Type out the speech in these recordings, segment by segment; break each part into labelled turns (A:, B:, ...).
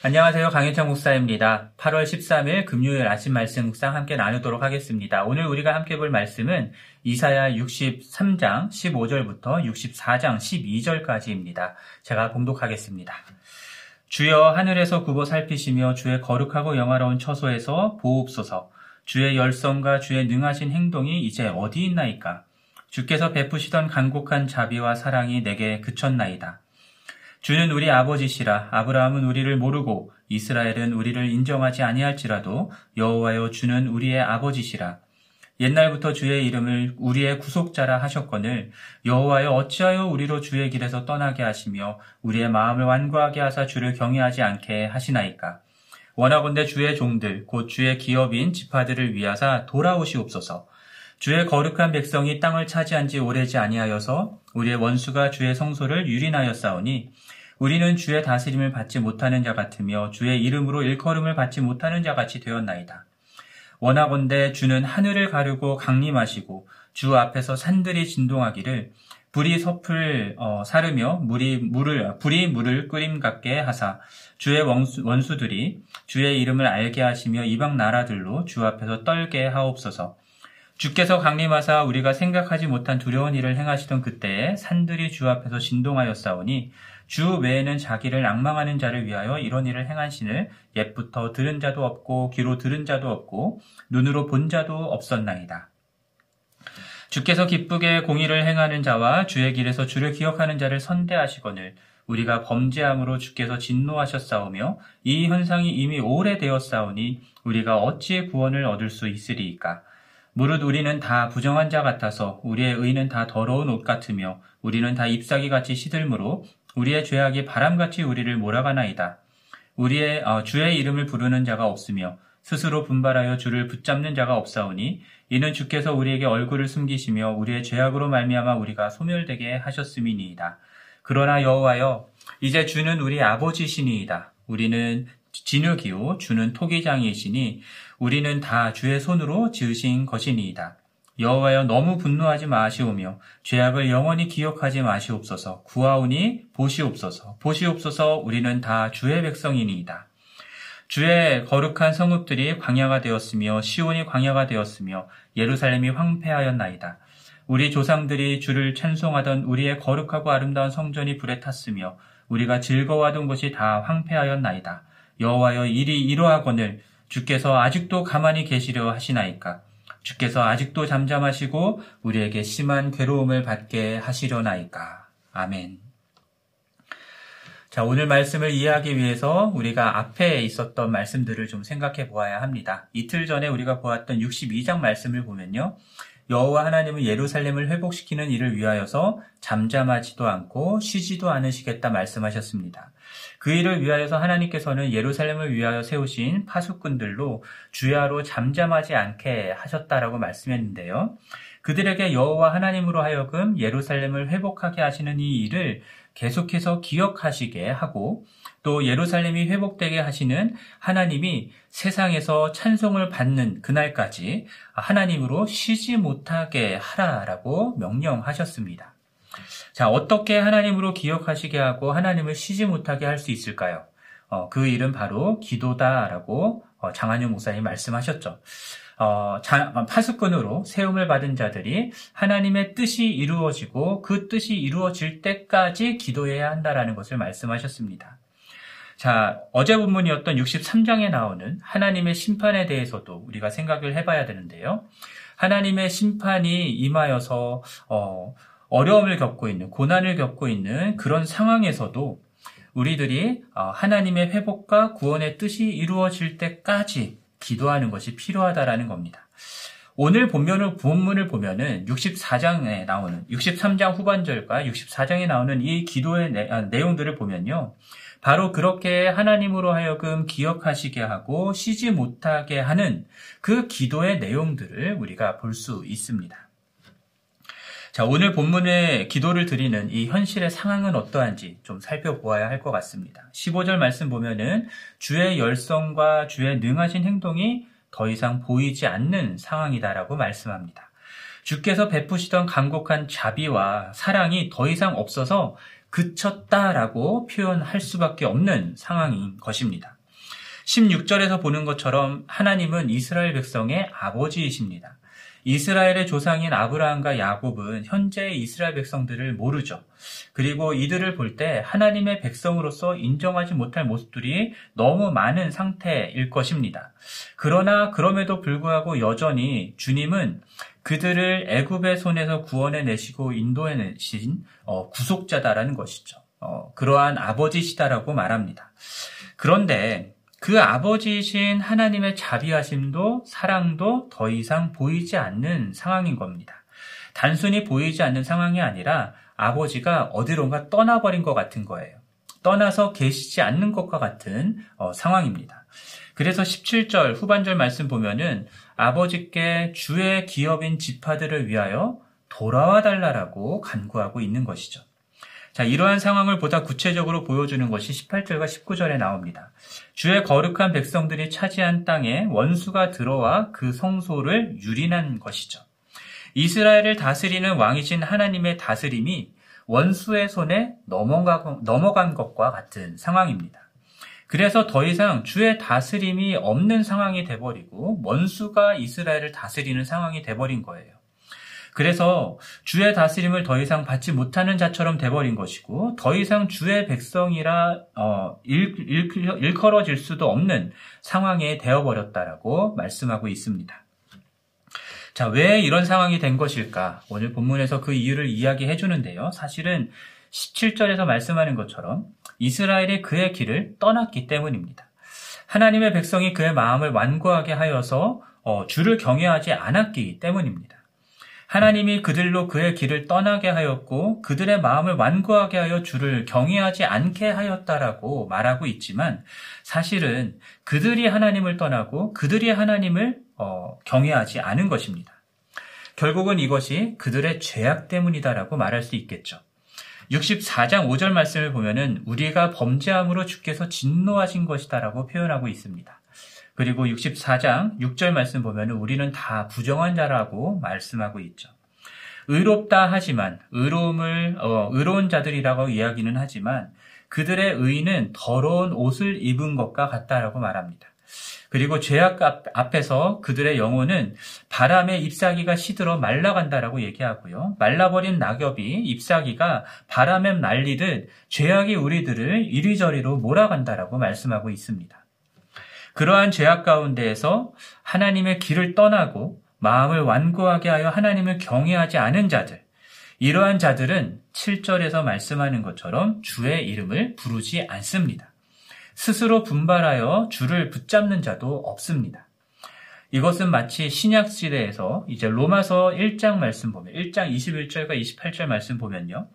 A: 안녕하세요. 강현창 목사입니다. 8월 13일 금요일 아침 말씀 묵상 함께 나누도록 하겠습니다. 오늘 우리가 함께 볼 말씀은 이사야 63장 15절부터 64장 12절까지입니다. 제가 봉독하겠습니다. 주여 하늘에서 굽어 살피시며 주의 거룩하고 영화로운 처소에서 보옵소서 주의 열성과 주의 능하신 행동이 이제 어디 있나이까 주께서 베푸시던 간곡한 자비와 사랑이 내게 그쳤나이다. 주는 우리 아버지시라. 아브라함은 우리를 모르고 이스라엘은 우리를 인정하지 아니할지라도 여호와여 주는 우리의 아버지시라. 옛날부터 주의 이름을 우리의 구속자라 하셨거늘 여호와여 어찌하여 우리로 주의 길에서 떠나게 하시며 우리의 마음을 완고하게 하사 주를 경외하지 않게 하시나이까? 원하건대 주의 종들 곧 주의 기업인 지파들을 위하사 돌아오시옵소서. 주의 거룩한 백성이 땅을 차지한 지 오래지 아니하여서 우리의 원수가 주의 성소를 유린하였사오니 우리는 주의 다스림을 받지 못하는 자 같으며 주의 이름으로 일컬음을 받지 못하는 자 같이 되었나이다. 원하건대 주는 하늘을 가르고 강림하시고 주 앞에서 산들이 진동하기를 불이 섭을 어, 사르며 물이 물을 불이 물을 끓임 같게 하사 주의 원수, 원수들이 주의 이름을 알게 하시며 이방 나라들로 주 앞에서 떨게 하옵소서. 주께서 강림하사 우리가 생각하지 못한 두려운 일을 행하시던 그때에 산들이 주 앞에서 진동하였사오니 주 외에는 자기를 악망하는 자를 위하여 이런 일을 행한 신을 옛부터 들은 자도 없고 귀로 들은 자도 없고 눈으로 본 자도 없었나이다. 주께서 기쁘게 공의를 행하는 자와 주의 길에서 주를 기억하는 자를 선대하시거늘 우리가 범죄함으로 주께서 진노하셨사오며 이 현상이 이미 오래되었사오니 우리가 어찌 구원을 얻을 수 있으리이까 무릇 우리는 다 부정한 자 같아서 우리의 의는 다 더러운 옷 같으며 우리는 다 잎사귀 같이 시들므로 우리의 죄악이 바람같이 우리를 몰아가나이다. 우리의 어, 주의 이름을 부르는 자가 없으며 스스로 분발하여 주를 붙잡는 자가 없사오니 이는 주께서 우리에게 얼굴을 숨기시며 우리의 죄악으로 말미암아 우리가 소멸되게 하셨음이니이다. 그러나 여호와여 이제 주는 우리 아버지시니이다. 우리는 진흙이요 주는 토기장이시니 우리는 다 주의 손으로 지으신 것이니이다. 여호와여 너무 분노하지 마시오며 죄악을 영원히 기억하지 마시옵소서 구하오니 보시옵소서 보시옵소서 우리는 다 주의 백성이니이다. 주의 거룩한 성읍들이 광야가 되었으며 시온이 광야가 되었으며 예루살렘이 황폐하였나이다. 우리 조상들이 주를 찬송하던 우리의 거룩하고 아름다운 성전이 불에 탔으며 우리가 즐거워하던 곳이 다 황폐하였나이다. 여호와여 일이 이러하거늘 주께서 아직도 가만히 계시려 하시나이까? 주께서 아직도 잠잠하시고 우리에게 심한 괴로움을 받게 하시려나이까? 아멘. 자, 오늘 말씀을 이해하기 위해서 우리가 앞에 있었던 말씀들을 좀 생각해 보아야 합니다. 이틀 전에 우리가 보았던 62장 말씀을 보면요. 여호와 하나님은 예루살렘을 회복시키는 일을 위하여서 잠잠하지도 않고 쉬지도 않으시겠다 말씀하셨습니다. 그 일을 위하여서 하나님께서는 예루살렘을 위하여 세우신 파수꾼들로 주야로 잠잠하지 않게 하셨다라고 말씀했는데요. 그들에게 여호와 하나님으로 하여금 예루살렘을 회복하게 하시는 이 일을 계속해서 기억하시게 하고 또 예루살렘이 회복되게 하시는 하나님이 세상에서 찬송을 받는 그날까지 하나님으로 쉬지 못하게 하라라고 명령하셨습니다. 자, 어떻게 하나님으로 기억하시게 하고 하나님을 쉬지 못하게 할 수 있을까요? 어, 그 일은 바로 기도다라고 어, 장한용 목사님 말씀하셨죠. 어, 파수꾼으로 세움을 받은 자들이 하나님의 뜻이 이루어지고 그 뜻이 이루어질 때까지 기도해야 한다라는 것을 말씀하셨습니다. 자, 어제 본문이었던 63장에 나오는 하나님의 심판에 대해서도 우리가 생각을 해봐야 되는데요. 하나님의 심판이 임하여서 어, 어려움을 겪고 있는, 고난을 겪고 있는 그런 상황에서도 우리들이 어, 하나님의 회복과 구원의 뜻이 이루어질 때까지 기도하는 것이 필요하다라는 겁니다. 오늘 본면을, 본문을 보면은 64장에 나오는, 63장 후반절과 64장에 나오는 이 기도의 내, 아, 내용들을 보면요. 바로 그렇게 하나님으로 하여금 기억하시게 하고 쉬지 못하게 하는 그 기도의 내용들을 우리가 볼 수 있습니다. 자, 오늘 본문에 기도를 드리는 이 현실의 상황은 어떠한지 좀 살펴보아야 할 것 같습니다. 15절 말씀 보면은 주의 열성과 주의 능하신 행동이 더 이상 보이지 않는 상황이다라고 말씀합니다. 주께서 베푸시던 간곡한 자비와 사랑이 더 이상 없어서 그쳤다라고 표현할 수밖에 없는 상황인 것입니다. 16절에서 보는 것처럼 하나님은 이스라엘 백성의 아버지이십니다. 이스라엘의 조상인 아브라함과 야곱은 현재의 이스라엘 백성들을 모르죠. 그리고 이들을 볼 때 하나님의 백성으로서 인정하지 못할 모습들이 너무 많은 상태일 것입니다. 그러나 그럼에도 불구하고 여전히 주님은 그들을 애굽의 손에서 구원해 내시고 인도해 내신 어, 구속자다라는 것이죠. 어, 그러한 아버지시다라고 말합니다. 그런데 그 아버지이신 하나님의 자비하심도 사랑도 더 이상 보이지 않는 상황인 겁니다. 단순히 보이지 않는 상황이 아니라 아버지가 어디론가 떠나버린 것 같은 거예요. 떠나서 계시지 않는 것과 같은 어, 상황입니다. 그래서 17절 후반절 말씀 보면은 아버지께 주의 기업인 지파들을 위하여 돌아와 달라라고 간구하고 있는 것이죠. 자, 이러한 상황을 보다 구체적으로 보여주는 것이 18절과 19절에 나옵니다. 주의 거룩한 백성들이 차지한 땅에 원수가 들어와 그 성소를 유린한 것이죠. 이스라엘을 다스리는 왕이신 하나님의 다스림이 원수의 손에 넘어간, 것과 같은 상황입니다. 그래서 더 이상 주의 다스림이 없는 상황이 돼버리고 원수가 이스라엘을 다스리는 상황이 돼버린 거예요. 그래서 주의 다스림을 더 이상 받지 못하는 자처럼 돼버린 것이고 더 이상 주의 백성이라 어, 일, 일, 일컬어질 수도 없는 상황에 되어버렸다라고 말씀하고 있습니다. 자, 왜 이런 상황이 된 것일까? 오늘 본문에서 그 이유를 이야기해 주는데요. 사실은 17절에서 말씀하는 것처럼 이스라엘이 그의 길을 떠났기 때문입니다. 하나님의 백성이 그의 마음을 완고하게 하여서 어, 주를 경외하지 않았기 때문입니다. 하나님이 그들로 그의 길을 떠나게 하였고 그들의 마음을 완고하게 하여 주를 경외하지 않게 하였다라고 말하고 있지만 사실은 그들이 하나님을 떠나고 그들이 하나님을 어, 경외하지 않은 것입니다. 결국은 이것이 그들의 죄악 때문이다라고 말할 수 있겠죠. 64장 5절 말씀을 보면은 우리가 범죄함으로 주께서 진노하신 것이다라고 표현하고 있습니다. 그리고 64장 6절 말씀 보면 우리는 다 부정한 자라고 말씀하고 있죠. 의롭다 하지만 의로움을 어, 의로운 자들이라고 이야기는 하지만 그들의 의는 더러운 옷을 입은 것과 같다라고 말합니다. 그리고 죄악 앞에서 그들의 영혼은 바람에 잎사귀가 시들어 말라간다라고 얘기하고요. 말라버린 낙엽이 잎사귀가 바람에 날리듯 죄악이 우리들을 이리저리로 몰아간다라고 말씀하고 있습니다. 그러한 죄악 가운데에서 하나님의 길을 떠나고 마음을 완고하게 하여 하나님을 경외하지 않은 자들, 이러한 자들은 7절에서 말씀하는 것처럼 주의 이름을 부르지 않습니다. 스스로 분발하여 주를 붙잡는 자도 없습니다. 이것은 마치 신약 시대에서 이제 로마서 1장 말씀 보면 1장 21절과 28절 말씀 보면요.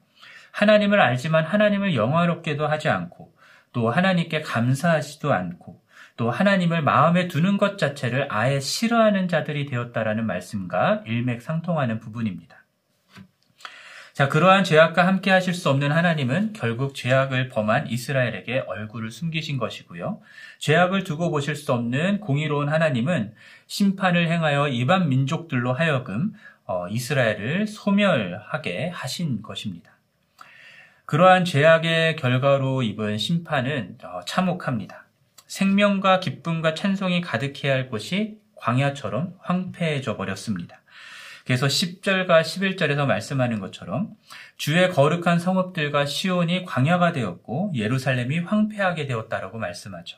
A: 하나님을 알지만 하나님을 영화롭게도 하지 않고 또 하나님께 감사하지도 않고 또 하나님을 마음에 두는 것 자체를 아예 싫어하는 자들이 되었다라는 말씀과 일맥상통하는 부분입니다. 자, 그러한 죄악과 함께 하실 수 없는 하나님은 결국 죄악을 범한 이스라엘에게 얼굴을 숨기신 것이고요. 죄악을 두고 보실 수 없는 공의로운 하나님은 심판을 행하여 이반 민족들로 하여금 어, 이스라엘을 소멸하게 하신 것입니다. 그러한 죄악의 결과로 입은 심판은 어, 참혹합니다. 생명과 기쁨과 찬송이 가득해야 할 곳이 광야처럼 황폐해져 버렸습니다. 그래서 10절과 11절에서 말씀하는 것처럼 주의 거룩한 성읍들과 시온이 광야가 되었고 예루살렘이 황폐하게 되었다라고 말씀하죠.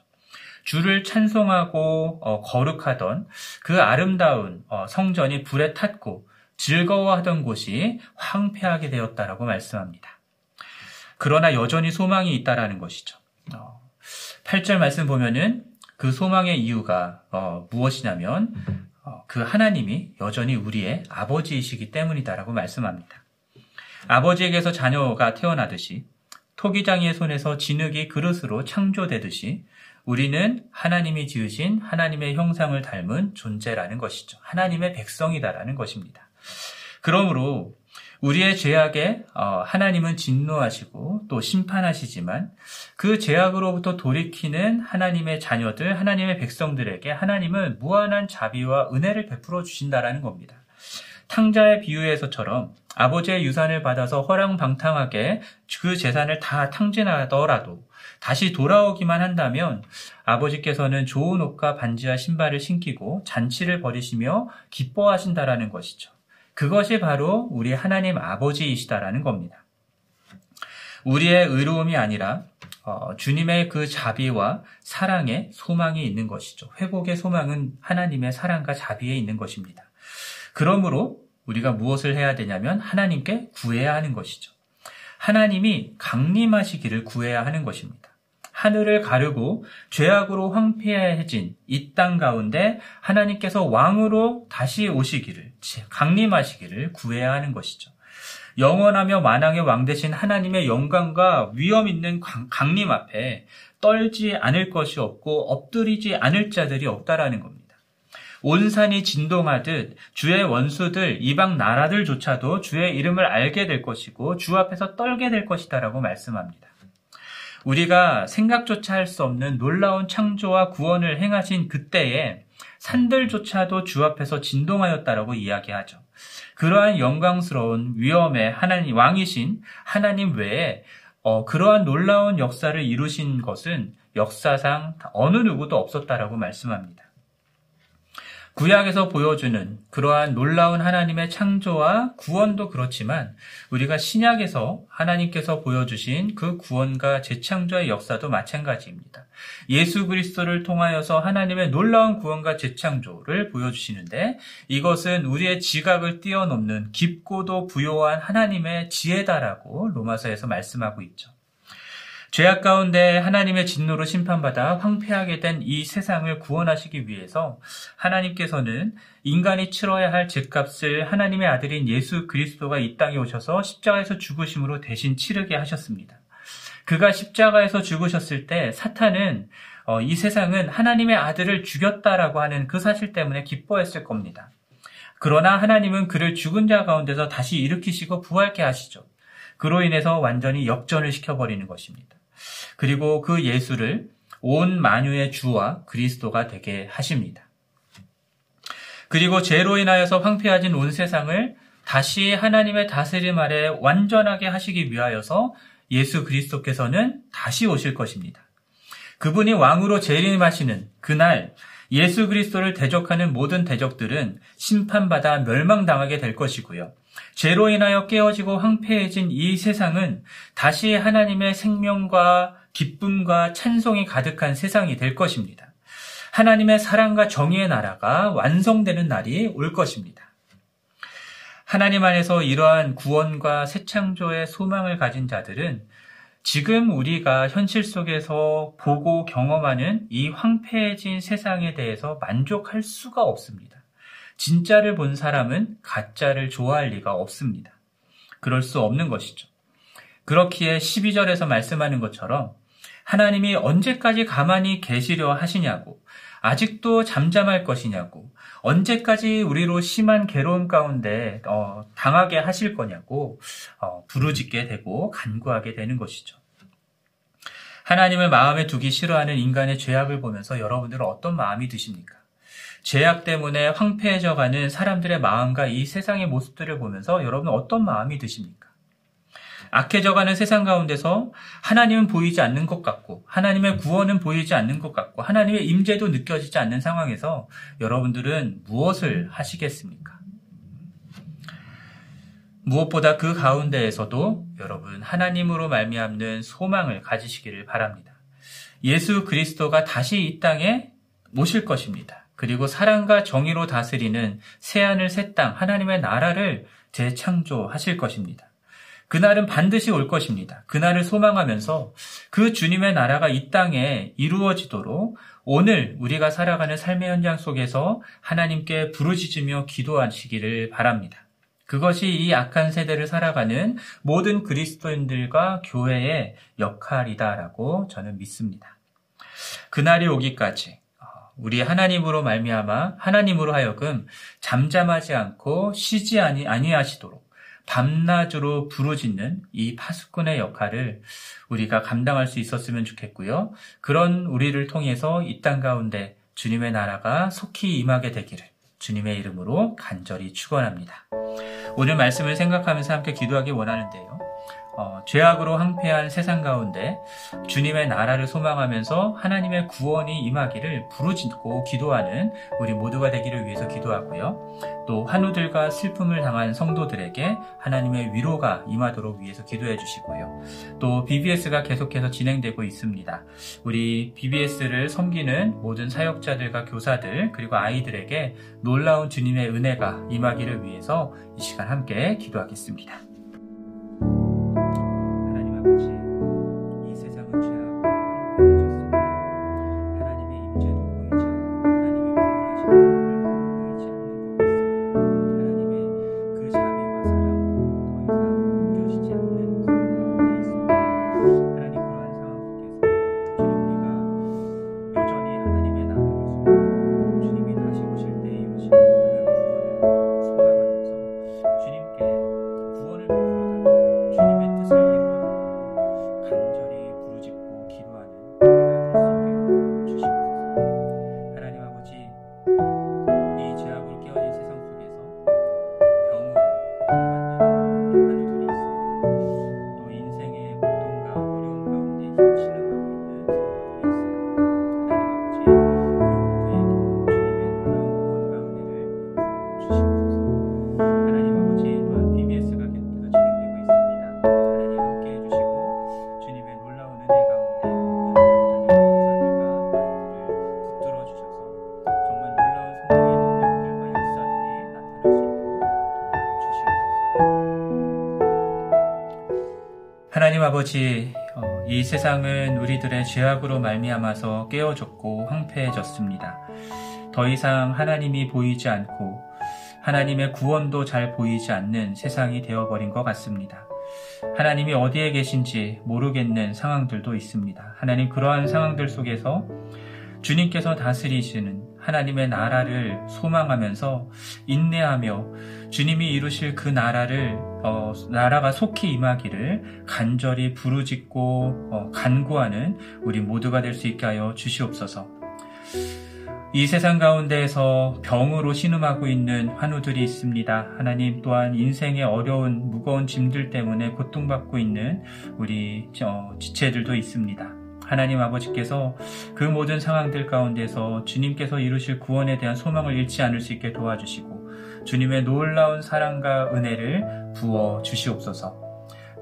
A: 주를 찬송하고 어, 거룩하던 그 아름다운 어, 성전이 불에 탔고 즐거워하던 곳이 황폐하게 되었다라고 말씀합니다. 그러나 여전히 소망이 있다라는 것이죠. 어, 8절 말씀 보면은 그 소망의 이유가 어, 무엇이냐면 어, 그 하나님이 여전히 우리의 아버지이시기 때문이다라고 말씀합니다. 아버지에게서 자녀가 태어나듯이 토기장이의 손에서 진흙이 그릇으로 창조되듯이 우리는 하나님이 지으신 하나님의 형상을 닮은 존재라는 것이죠. 하나님의 백성이다라는 것입니다. 그러므로 우리의 죄악에 어, 하나님은 진노하시고 또 심판하시지만 그 죄악으로부터 돌이키는 하나님의 자녀들, 하나님의 백성들에게 하나님은 무한한 자비와 은혜를 베풀어 주신다라는 겁니다. 탕자의 비유에서처럼 아버지의 유산을 받아서 허랑방탕하게 그 재산을 다 탕진하더라도 다시 돌아오기만 한다면 아버지께서는 좋은 옷과 반지와 신발을 신기고 잔치를 벌이시며 기뻐하신다라는 것이죠. 그것이 바로 우리 하나님 아버지이시다라는 겁니다. 우리의 의로움이 아니라 어, 주님의 그 자비와 사랑에 소망이 있는 것이죠. 회복의 소망은 하나님의 사랑과 자비에 있는 것입니다. 그러므로 우리가 무엇을 해야 되냐면 하나님께 구해야 하는 것이죠. 하나님이 강림하시기를 구해야 하는 것입니다. 하늘을 가르고 죄악으로 황폐해진 이 땅 가운데 하나님께서 왕으로 다시 오시기를, 강림하시기를 구해야 하는 것이죠. 영원하며 만왕의 왕 대신 하나님의 영광과 위엄 있는 강림 앞에 떨지 않을 것이 없고 엎드리지 않을 자들이 없다라는 겁니다. 온 산이 진동하듯 주의 원수들 이방 나라들조차도 주의 이름을 알게 될 것이고 주 앞에서 떨게 될 것이다라고 말씀합니다. 우리가 생각조차 할 수 없는 놀라운 창조와 구원을 행하신 그때에 산들조차도 주 앞에서 진동하였다라고 이야기하죠. 그러한 영광스러운 위엄의 하나님 왕이신 하나님 외에 어, 그러한 놀라운 역사를 이루신 것은 역사상 어느 누구도 없었다라고 말씀합니다. 구약에서 보여주는 그러한 놀라운 하나님의 창조와 구원도 그렇지만 우리가 신약에서 하나님께서 보여주신 그 구원과 재창조의 역사도 마찬가지입니다. 예수 그리스도를 통하여서 하나님의 놀라운 구원과 재창조를 보여주시는데 이것은 우리의 지각을 뛰어넘는 깊고도 부요한 하나님의 지혜다라고 로마서에서 말씀하고 있죠. 죄악 가운데 하나님의 진노로 심판받아 황폐하게 된 이 세상을 구원하시기 위해서 하나님께서는 인간이 치러야 할 죄값을 하나님의 아들인 예수 그리스도가 이 땅에 오셔서 십자가에서 죽으심으로 대신 치르게 하셨습니다. 그가 십자가에서 죽으셨을 때 사탄은 어, 이 세상은 하나님의 아들을 죽였다라고 하는 그 사실 때문에 기뻐했을 겁니다. 그러나 하나님은 그를 죽은 자 가운데서 다시 일으키시고 부활케 하시죠. 그로 인해서 완전히 역전을 시켜버리는 것입니다. 그리고 그 예수를 온 만유의 주와 그리스도가 되게 하십니다. 그리고 죄로 인하여서 황폐해진 온 세상을 다시 하나님의 다스림 아래 완전하게 하시기 위하여서 예수 그리스도께서는 다시 오실 것입니다. 그분이 왕으로 재림하시는 그날 예수 그리스도를 대적하는 모든 대적들은 심판받아 멸망당하게 될 것이고요. 죄로 인하여 깨어지고 황폐해진 이 세상은 다시 하나님의 생명과 기쁨과 찬송이 가득한 세상이 될 것입니다. 하나님의 사랑과 정의의 나라가 완성되는 날이 올 것입니다. 하나님 안에서 이러한 구원과 새 창조의 소망을 가진 자들은 지금 우리가 현실 속에서 보고 경험하는 이 황폐해진 세상에 대해서 만족할 수가 없습니다. 진짜를 본 사람은 가짜를 좋아할 리가 없습니다. 그럴 수 없는 것이죠. 그렇기에 12절에서 말씀하는 것처럼 하나님이 언제까지 가만히 계시려 하시냐고, 아직도 잠잠할 것이냐고, 언제까지 우리로 심한 괴로움 가운데 어, 당하게 하실 거냐고 어, 부르짖게 되고 간구하게 되는 것이죠. 하나님을 마음에 두기 싫어하는 인간의 죄악을 보면서 여러분들은 어떤 마음이 드십니까? 죄악 때문에 황폐해져 가는 사람들의 마음과 이 세상의 모습들을 보면서 여러분은 어떤 마음이 드십니까? 악해져 가는 세상 가운데서 하나님은 보이지 않는 것 같고 하나님의 구원은 보이지 않는 것 같고 하나님의 임재도 느껴지지 않는 상황에서 여러분들은 무엇을 하시겠습니까? 무엇보다 그 가운데에서도 여러분 하나님으로 말미암는 소망을 가지시기를 바랍니다. 예수 그리스도가 다시 이 땅에 모실 것입니다. 그리고 사랑과 정의로 다스리는 새하늘 새 땅 하나님의 나라를 재창조하실 것입니다. 그날은 반드시 올 것입니다. 그날을 소망하면서 그 주님의 나라가 이 땅에 이루어지도록 오늘 우리가 살아가는 삶의 현장 속에서 하나님께 부르짖으며 기도하시기를 바랍니다. 그것이 이 악한 세대를 살아가는 모든 그리스도인들과 교회의 역할이다라고 저는 믿습니다. 그날이 오기까지 어, 우리 하나님으로 말미암아 하나님으로 하여금 잠잠하지 않고 쉬지 아니 아니하시도록 밤낮으로 부르짖는 이 파수꾼의 역할을 우리가 감당할 수 있었으면 좋겠고요. 그런 우리를 통해서 이 땅 가운데 주님의 나라가 속히 임하게 되기를 주님의 이름으로 간절히 축원합니다. 오늘 말씀을 생각하면서 함께 기도하기 원하는데요. 어, 죄악으로 황폐한 세상 가운데 주님의 나라를 소망하면서 하나님의 구원이 임하기를 부르짖고 기도하는 우리 모두가 되기를 위해서 기도하고요. 또 환우들과 슬픔을 당한 성도들에게 하나님의 위로가 임하도록 위해서 기도해 주시고요. 또 BBS가 계속해서 진행되고 있습니다. 우리 BBS를 섬기는 모든 사역자들과 교사들 그리고 아이들에게 놀라운 주님의 은혜가 임하기를 위해서 이 시간 함께 기도하겠습니다. 아버지, 어, 이 세상은 우리들의 죄악으로 말미암아서 깨어졌고 황폐해졌습니다. 더 이상 하나님이 보이지 않고 하나님의 구원도 잘 보이지 않는 세상이 되어버린 것 같습니다. 하나님이 어디에 계신지 모르겠는 상황들도 있습니다. 하나님 그러한 상황들 속에서 주님께서 다스리시는 하나님의 나라를 소망하면서 인내하며 주님이 이루실 그 나라를 어, 나라가 속히 임하기를 간절히 부르짖고 어, 간구하는 우리 모두가 될 수 있게 하여 주시옵소서. 이 세상 가운데에서 병으로 신음하고 있는 환우들이 있습니다. 하나님 또한 인생의 어려운 무거운 짐들 때문에 고통받고 있는 우리 어, 지체들도 있습니다. 하나님 아버지께서 그 모든 상황들 가운데서 주님께서 이루실 구원에 대한 소망을 잃지 않을 수 있게 도와주시고 주님의 놀라운 사랑과 은혜를 부어 주시옵소서.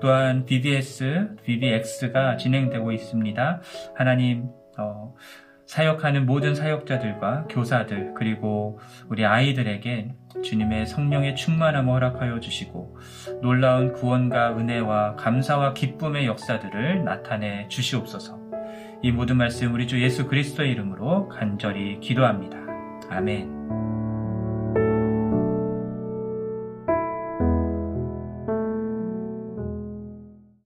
A: 또한 BBS, BBX가 진행되고 있습니다. 하나님 어, 사역하는 모든 사역자들과 교사들 그리고 우리 아이들에게 주님의 성령의 충만함을 허락하여 주시고 놀라운 구원과 은혜와 감사와 기쁨의 역사들을 나타내 주시옵소서. 이 모든 말씀 우리 주 예수 그리스도의 이름으로 간절히 기도합니다. 아멘.